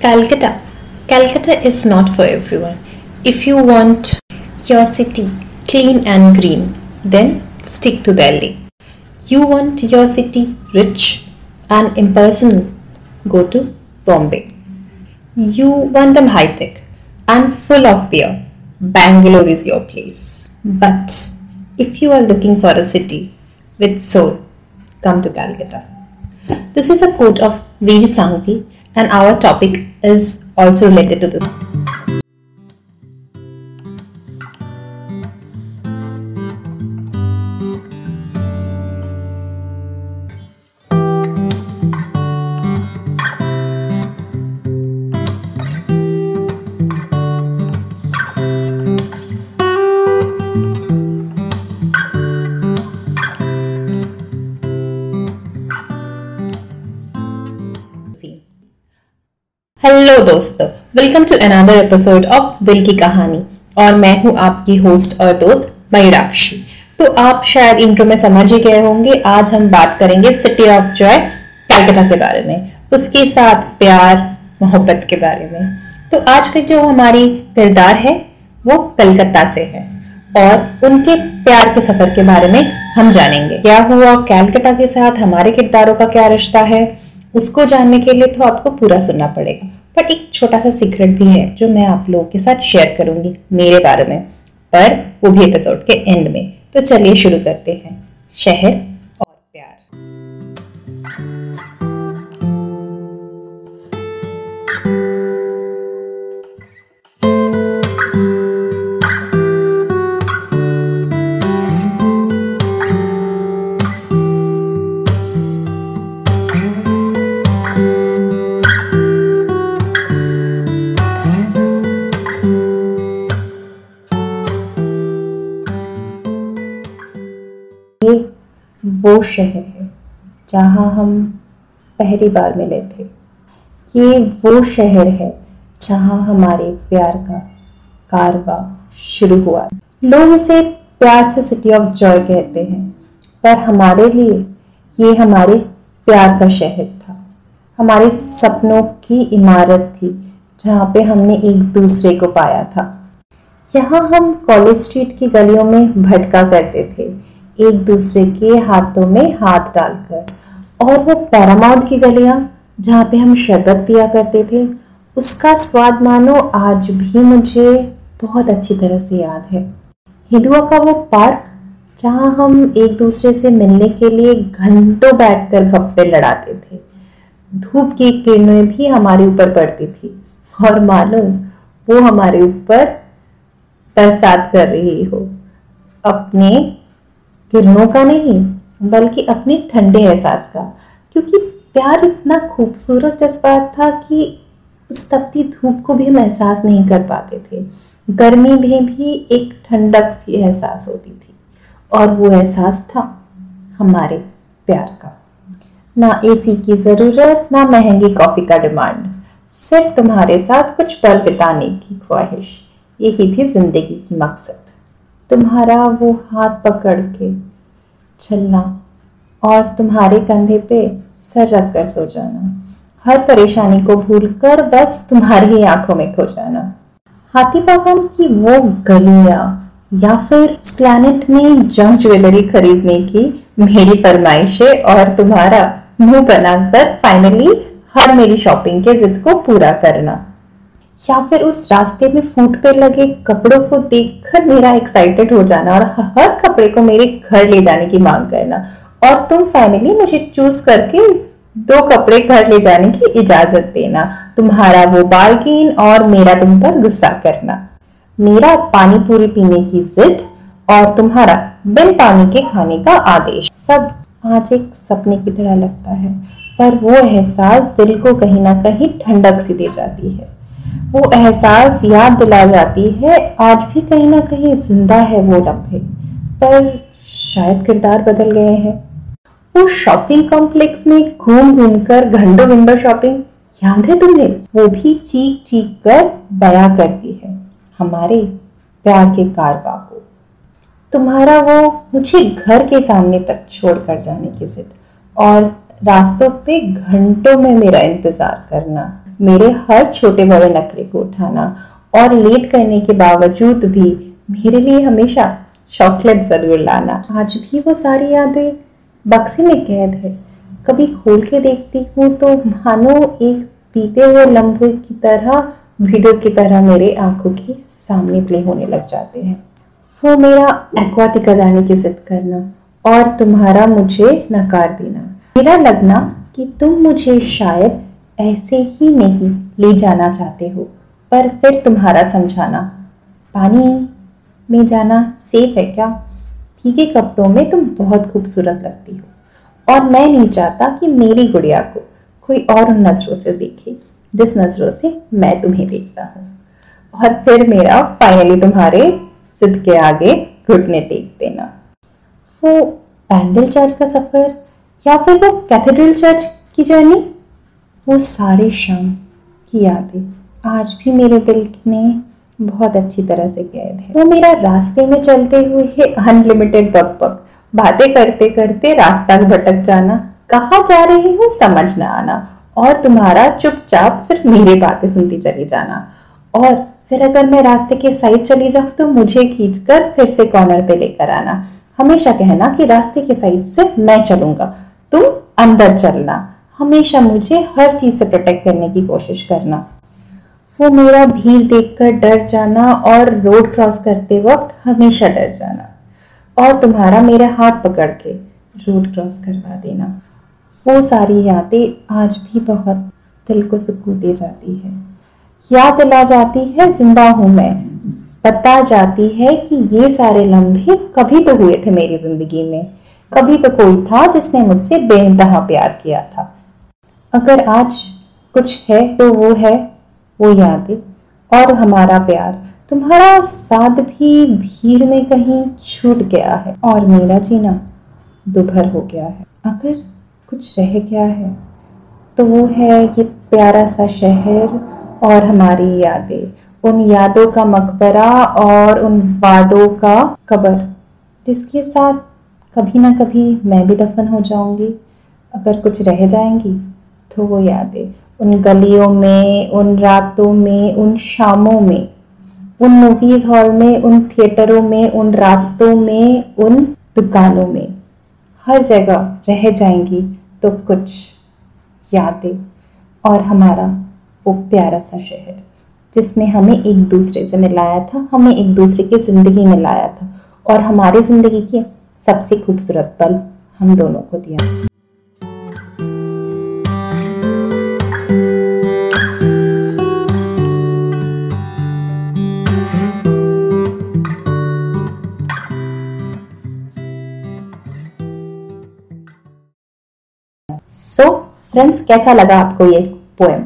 Calcutta. Calcutta is not for everyone. If you want your city clean and green, then stick to Delhi. You want your city rich and impersonal, go to Bombay. You want them high tech and full of beer, Bangalore is your place. But if you are looking for a city with soul, come to Calcutta. This is a quote of Veer Sangvi and our topic is also related to this. Hello दोस्तों। Welcome to another episode of Dil Ki Kahani और मैं हूँ आपकी host और दोस्त मयूराक्षी। तो आप शायद इंट्रो में समझ ही गए होंगे, आज हम बात करेंगे सिटी ऑफ़ जॉय कैलकाटा के बारे में, उसके साथ प्यार, मोहब्बत के बारे में। तो आज का जो हमारी किरदार है, वो कलकत्ता से है। और उनके प्यार के सफ़र के बारे में हम जानेंगे। क्या हुआ कैलकाटा के साथ हमारे किरदारों का क्या रिश्ता है? उसको जानने के लिए तो आपको पूरा सुनना पड़ेगा। पर एक छोटा सा सीक्रेट भी है, जो मैं आप लोगों के साथ शेयर करूँगी मेरे बारे में, पर वो भी एपिसोड के एंड में। तो चलिए शुरू करते हैं। शहर वो शहर है, जहाँ हम पहली बार मिले थे। ये वो शहर है, जहाँ हमारे प्यार का कारवा शुरू हुआ। लोग इसे प्यार से सिटी ऑफ़ जॉय कहते हैं, पर हमारे लिए ये हमारे प्यार का शहर था। हमारे सपनों की इमारत थी, जहाँ पे हमने एक दूसरे को पाया था। यहाँ हम कॉलेज स्ट्रीट की गलियों में भटका करते थे एक दूसरे के हाथों में हाथ डालकर। और वो पैरामाउंट की गलियाँ, जहाँ पे हम शरबत पिया करते थे, उसका स्वाद मानो आज भी मुझे बहुत अच्छी तरह से याद है। हिंदुआ का वो पार्क, जहाँ हम एक दूसरे से मिलने के लिए घंटों बैठकर गप्पे लड़ाते थे। धूप की किरणें भी हमारे ऊपर पड़ती थी, और मानो वो हमारे ऊपर बरसात कर रही हो। अपने किरणों का नहीं, बल्कि अपने ठंडे एहसास का। क्योंकि प्यार इतना खूबसूरत जज्बात था कि उस तपती धूप को भी हम एहसास नहीं कर पाते थे। गर्मी में भी एक ठंडक सी एहसास होती थी, और वो एहसास था हमारे प्यार का। ना एसी की ज़रूरत, ना महँगी कॉफ़ी का डिमांड। सिर्फ़ तुम्हारे साथ कुछ पल बिताने की ख्वाहिश। यही थी ज़िंदगी की मकसद। तुम्हारा वो हाथ पकड़ के चलना और तुम्हारे कंधे पे सर रख कर सो जाना। हर परेशानी को भूलकर बस तुम्हारी ही आँखों में खो जाना। हाथी बागान की वो गलियाँ या फिर प्लैनेट में जंक ज्वेलरी खरीदने की मेरी फरमाइशें और तुम्हारा मुँह बनाकर फाइनली हर मेरी शॉपिंग के जिद को पूरा करना। या फिर उस रास्ते में फूट पे लगे कपड़ों को देखकर मेरा एक्साइटेड हो जाना और हर कपड़े को मेरे घर ले जाने की मांग करना। और तुम फाइनली मुझे चूज़ करके दो कपड़े घर ले जाने की इजाज़त देना। तुम्हारा वो बार्गेन और मेरा तुम पर गुस्सा करना। मेरा पानी पूरी पीने की जिद और तुम्हारा बिन पानी के खाने का आदेश। सब आज एक सपने की तरह लगता है, पर वो एहसास दिल को कहीं ना कहीं ठंडक सी दे जाती है। वो एहसास याद दिला जाती है। आज भी कहीं ना कहीं ज़िंदा है वो लम्हे पर शायद किरदार बदल गए हैं। वो शॉपिंग कॉम्प्लेक्स में घूम घूम कर घंटों विंडो शॉपिंग याद है तुम्हें? वो भी चीख चीख कर बया करती है हमारे प्यार के कारवा को। तुम्हारा वो मुझे घर के सामने तक छोड़ कर जाने की जिद और रास्तों पे घंटों में मेरा इंतज़ार करना। मेरे हर छोटे बड़े नखरे को उठाना और लेट करने के बावजूद भी मेरे लिए हमेशा चॉकलेट ज़रूर लाना। आज भी वो सारी यादें बक्से में कैद है। कभी खोल के देखती हूँ तो मानो एक बीते हुए लम्बे की तरह वीडियो की तरह मेरे आँखों के सामने प्ले होने लग जाते हैं। वो मेरा एक्वाटिका जाने की जिद करना और तुम्हारा मुझे नकार देना। मेरा लगना कि तुम मुझे शायद ऐसे ही नहीं ले जाना चाहते हो, पर फिर तुम्हारा समझाना। पानी में जाना सेफ़ है क्या? भीगे कपड़ों में तुम बहुत खूबसूरत लगती हो। और मैं नहीं चाहता कि मेरी गुड़िया को कोई और नज़रों से देखे, जिस नज़रों से मैं तुम्हें देखता हूँ। और फिर मेरा फाइनली तुम्हारे सिद्ध के आगे घुटने टेक देना। वो पैंडल चर्च का सफ़र या फिर वो कैथेड्रल चर्च की जर्नी वो सारे शाम की यादें आज भी मेरे दिल में बहुत अच्छी तरह से कैद है। वो मेरा रास्ते में चलते हुए अनलिमिटेड बक बक बातें करते करते रास्ता भटक जाना, कहा जा रही हूँ समझ ना आना, और तुम्हारा चुपचाप सिर्फ़ मेरी बातें सुनती चली जाना। और फिर अगर मैं रास्ते के साइड चली जाऊँ तो मुझे खींचकर फिर से कॉर्नर पे लेकर आना। हमेशा कहना कि रास्ते के साइड से मैं चलूँगा, तुम अंदर चलना। हमेशा मुझे हर चीज़ से प्रोटेक्ट करने की कोशिश करना। वो मेरा भीड़ देखकर डर जाना और रोड क्रॉस करते वक्त हमेशा डर जाना और तुम्हारा मेरा हाथ पकड़ के रोड क्रॉस करवा देना। वो सारी यादें आज भी बहुत दिल को सुकून दे जाती है। याद दिला जाती है, ज़िंदा हूँ मैं। बता जाती है कि ये सारे लम्हे कभी तो हुए थे मेरी ज़िंदगी में। कभी तो कोई था जिसने मुझसे बेनतहा प्यार किया था। अगर आज कुछ है तो वो है वो यादें। और हमारा प्यार तुम्हारा साथ भी भीड़ में कहीं छूट गया है। और मेरा जीना दुभर हो गया है। अगर कुछ रह गया है तो वो है ये प्यारा सा शहर और हमारी यादें। उन यादों का मकबरा और उन वादों का कबर, जिसके साथ कभी ना कभी मैं भी दफन हो जाऊँगी। अगर कुछ रह जाएँगी तो वो यादें। उन गलियों में, उन रातों में, उन शामों में, उन मूवीज़ हॉल में, उन थिएटरों में, उन रास्तों में, उन दुकानों में। हर जगह रह जाएँगी तो कुछ यादें और हमारा वो प्यारा सा शहर, जिसने हमें एक दूसरे से मिलाया था, हमें एक दूसरे की ज़िंदगी में लाया था और हमारी ज़िंदगी के सबसे खूबसूरत पल हम दोनों को दिया। सो so, फ्रेंड्स कैसा लगा आपको ये पोएम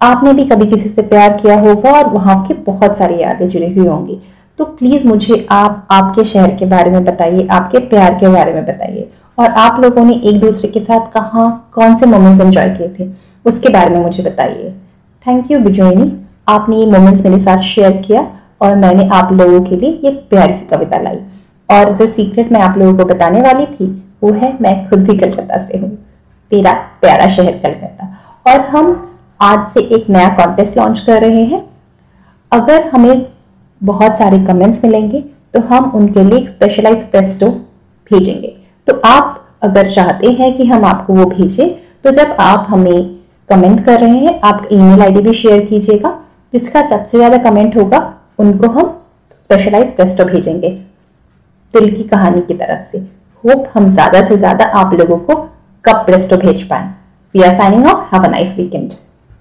आपने भी कभी किसी से प्यार किया होगा और वहाँ की बहुत सारी यादें जुड़ी हुई होंगी। तो प्लीज़ मुझे आप आपके शहर के बारे में बताइए आपके प्यार के बारे में बताइए। और आप लोगों ने एक दूसरे के साथ कहा कौन से मोमेंट्स एंजॉय किए थे उसके बारे में मुझे बताइए। थैंक यू बिजोइनी आपने ये मोमेंट्स मेरे साथ शेयर किया और मैंने आप लोगों के लिए ये प्यारी सी कविता लाई। और जो सीक्रेट मैं आप लोगों को बताने वाली थी वो है मैं खुद भी कलकत्ता से हूँ। तेरा प्यारा शहर कलकत्ता। और हम आज से एक नया कॉन्टेस्ट लॉन्च कर रहे हैं। अगर हमें बहुत सारे कमेंट्स मिलेंगे तो हम उनके लिए स्पेशलाइज पेस्टो भेजेंगे। तो आप अगर चाहते हैं कि हम आपको वो भेजें तो जब आप हमें कमेंट कर रहे हैं, आप ईमेल आईडी भी शेयर कीजिएगा। जिसका सबसे ज़्यादा कमेंट होगा, उनको हम स्पेशलाइज पेस्टो भेजेंगे। दिल की कहानी की तरफ़ से। होप हम ज़्यादा से ज़्यादा आप लोगों को cup breast page, bhej pan. We are signing off. Have a nice weekend.